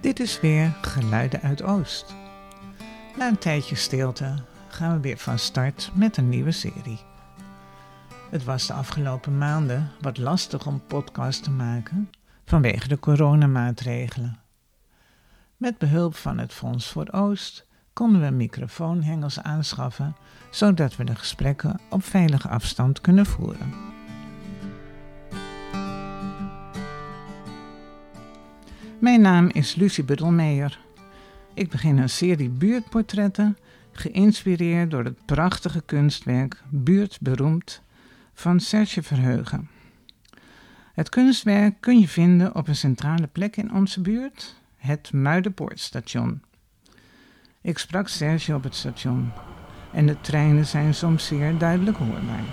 Dit is weer Geluiden uit Oost. Na een tijdje stilte gaan we weer van start met een nieuwe serie. Het was de afgelopen maanden wat lastig om podcast te maken vanwege de coronamaatregelen. Met behulp van het Fonds voor Oost konden we microfoonhengels aanschaffen, zodat we de gesprekken op veilige afstand kunnen voeren. Mijn naam is Lucie Buddelmeijer. Ik begin een serie buurtportretten, geïnspireerd door het prachtige kunstwerk Buurtberoemd van Serge Verheugen. Het kunstwerk kun je vinden op een centrale plek in onze buurt, het Muidenpoortstation. Ik sprak Serge op het station en de treinen zijn soms zeer duidelijk hoorbaar.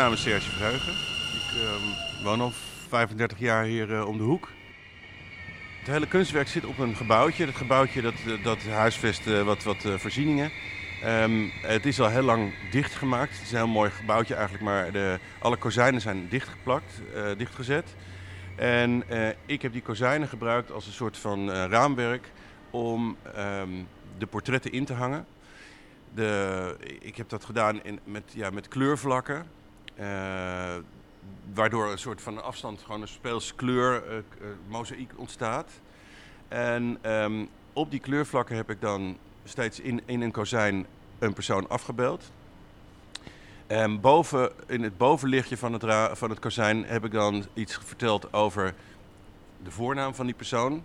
Mijn naam is Serge Verheugen. Ik ehm, woon al 35 jaar hier eh, om de hoek. Het hele kunstwerk zit op een gebouwtje. Dat gebouwtje dat, eh, dat huisvest eh, wat, wat voorzieningen. Ehm, het is al heel lang dichtgemaakt. Het is een heel mooi gebouwtje eigenlijk, maar de, alle kozijnen zijn dichtgeplakt, dichtgezet. En ik heb die kozijnen gebruikt als een soort van raamwerk om ehm, de portretten in te hangen. De, ik heb dat gedaan in, met, ja, met kleurvlakken. Eh, waardoor een soort van afstand gewoon een speelse kleur, eh, eh, mozaïek ontstaat. En ehm, op die kleurvlakken heb ik dan steeds in, in een kozijn een persoon afgebeeld. En boven, in het bovenlichtje van het, van het kozijn heb ik dan iets verteld over de voornaam van die persoon.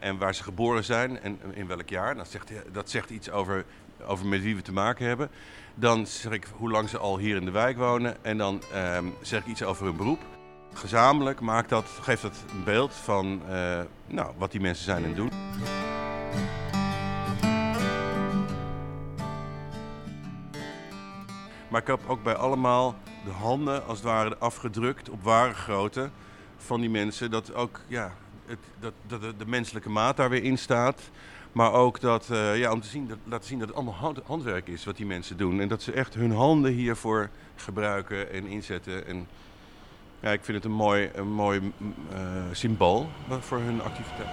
en waar ze geboren zijn en in welk jaar. Dat zegt, dat zegt iets over, over met wie we te maken hebben. Dan zeg ik hoe lang ze al hier in de wijk wonen. En dan ehm, zeg ik iets over hun beroep. Gezamenlijk maakt dat, geeft dat een beeld van eh, nou, wat die mensen zijn en doen. Maar ik heb ook bij allemaal de handen als het ware afgedrukt op ware grootte van die mensen. Dat ook ja, het, dat, de, de menselijke maat daar weer in staat. Maar ook dat, eh, ja, om te zien, dat, laten zien dat het allemaal hand- handwerk is wat die mensen doen. En dat ze echt hun handen hiervoor gebruiken en inzetten. En ja, ik vind het een mooi, een mooi mm, eh, symbool voor hun activiteit.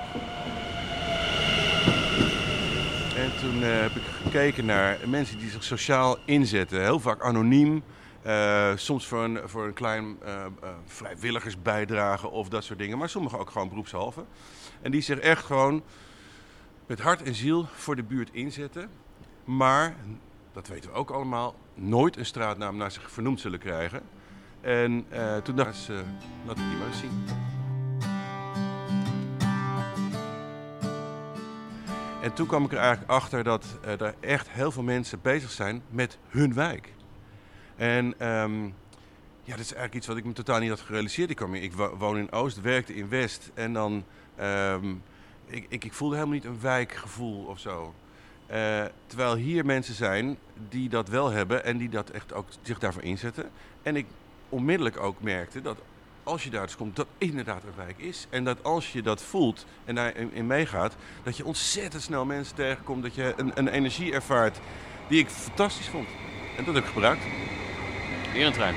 En toen eh, heb ik gekeken naar mensen die zich sociaal inzetten. Heel vaak anoniem. Eh, soms voor een, voor een klein eh, eh, vrijwilligersbijdrage of dat soort dingen. Maar sommigen ook gewoon beroepshalve. En die zich echt gewoon met hart en ziel voor de buurt inzetten. Maar, dat weten we ook allemaal, nooit een straatnaam naar zich vernoemd zullen krijgen. En toen dacht eh, laat ik die maar eens zien. En toen kwam ik er eigenlijk achter dat er echt heel veel mensen bezig zijn met hun wijk. En ehm, ja, dat is eigenlijk iets wat ik me totaal niet had gerealiseerd. Ik, kwam, ik wo- woon in Oost, werkte in West. En dan, ehm, ik, ik, ik voelde helemaal niet een wijkgevoel of zo. Eh, terwijl hier mensen zijn die dat wel hebben en die dat echt ook zich daarvoor inzetten. En ik onmiddellijk ook merkte dat als je daar dus komt, dat inderdaad een wijk is. En dat als je dat voelt en daarin in meegaat, dat je ontzettend snel mensen tegenkomt. Dat je een, een energie ervaart die ik fantastisch vond. En dat heb ik gebruikt. Weer een trein.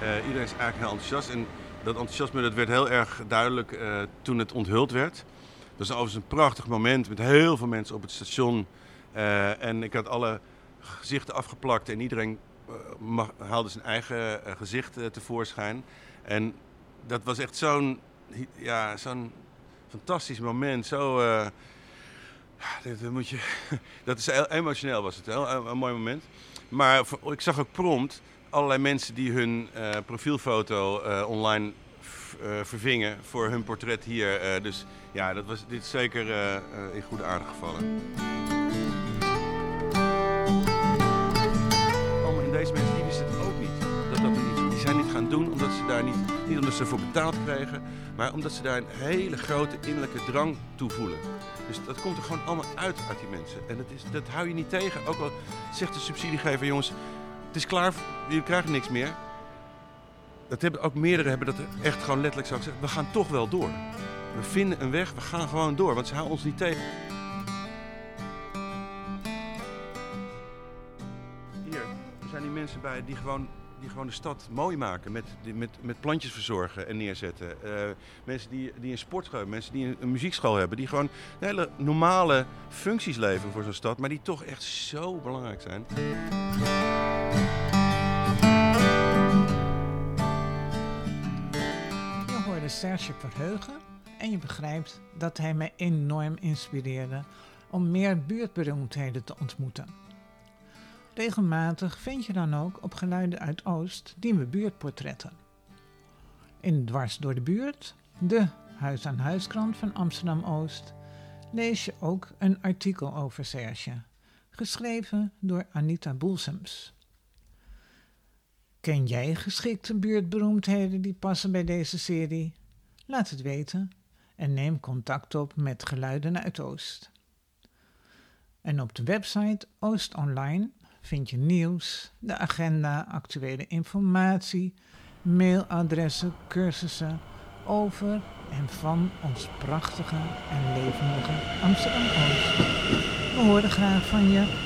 Eh, iedereen is eigenlijk heel enthousiast. En dat enthousiasme dat werd heel erg duidelijk eh, toen het onthuld werd. Dat was overigens een prachtig moment met heel veel mensen op het station. Eh, en ik had alle gezichten afgeplakt en iedereen haalde zijn eigen gezicht tevoorschijn. En dat was echt zo'n ja, zo'n fantastisch moment. Zo, eh, dat, dat moet je, dat is heel emotioneel was het, heel, een, mooi moment. Maar ik zag ook prompt allerlei mensen die hun eh, profielfoto eh, online vervingen voor hun portret hier. Dus ja, dat was, dit is zeker in goede aarde gevallen. Niet, omdat ze ervoor betaald kregen, maar omdat ze daar een hele grote innerlijke drang toe voelen. Dus dat komt er gewoon allemaal uit uit die mensen. En dat, is, dat hou je niet tegen. Ook al zegt de subsidiegever, jongens, het is klaar, jullie krijgen niks meer. Dat hebben ook meerdere hebben dat echt gewoon letterlijk zo gezegd. We gaan toch wel door. We vinden een weg, we gaan gewoon door, want ze houden ons niet tegen. Hier, er zijn die mensen bij die gewoon, die gewoon de stad mooi maken. Met, met, met plantjes verzorgen en neerzetten. Eh, mensen die, die een sportschool hebben, mensen die een, een muziekschool hebben. Die gewoon hele normale functies leveren voor zo'n stad. Maar die toch echt zo belangrijk zijn. Je hoorde Serge Verheugen en je begrijpt dat hij mij enorm inspireerde om meer buurtberoemdheden te ontmoeten. Regelmatig vind je dan ook op Geluiden uit Oost nieuwe buurtportretten. In Dwars door de buurt, de huis-aan-huiskrant van Amsterdam-Oost, lees je ook een artikel over Serge, geschreven door Anita Boelsems. Ken jij geschikte buurtberoemdheden die passen bij deze serie? Laat het weten en neem contact op met Geluiden uit Oost. En op de website Oost Online vind je nieuws, de agenda, actuele informatie, mailadressen, cursussen over en van ons prachtige en levendige Amsterdam Oost. We horen graag van je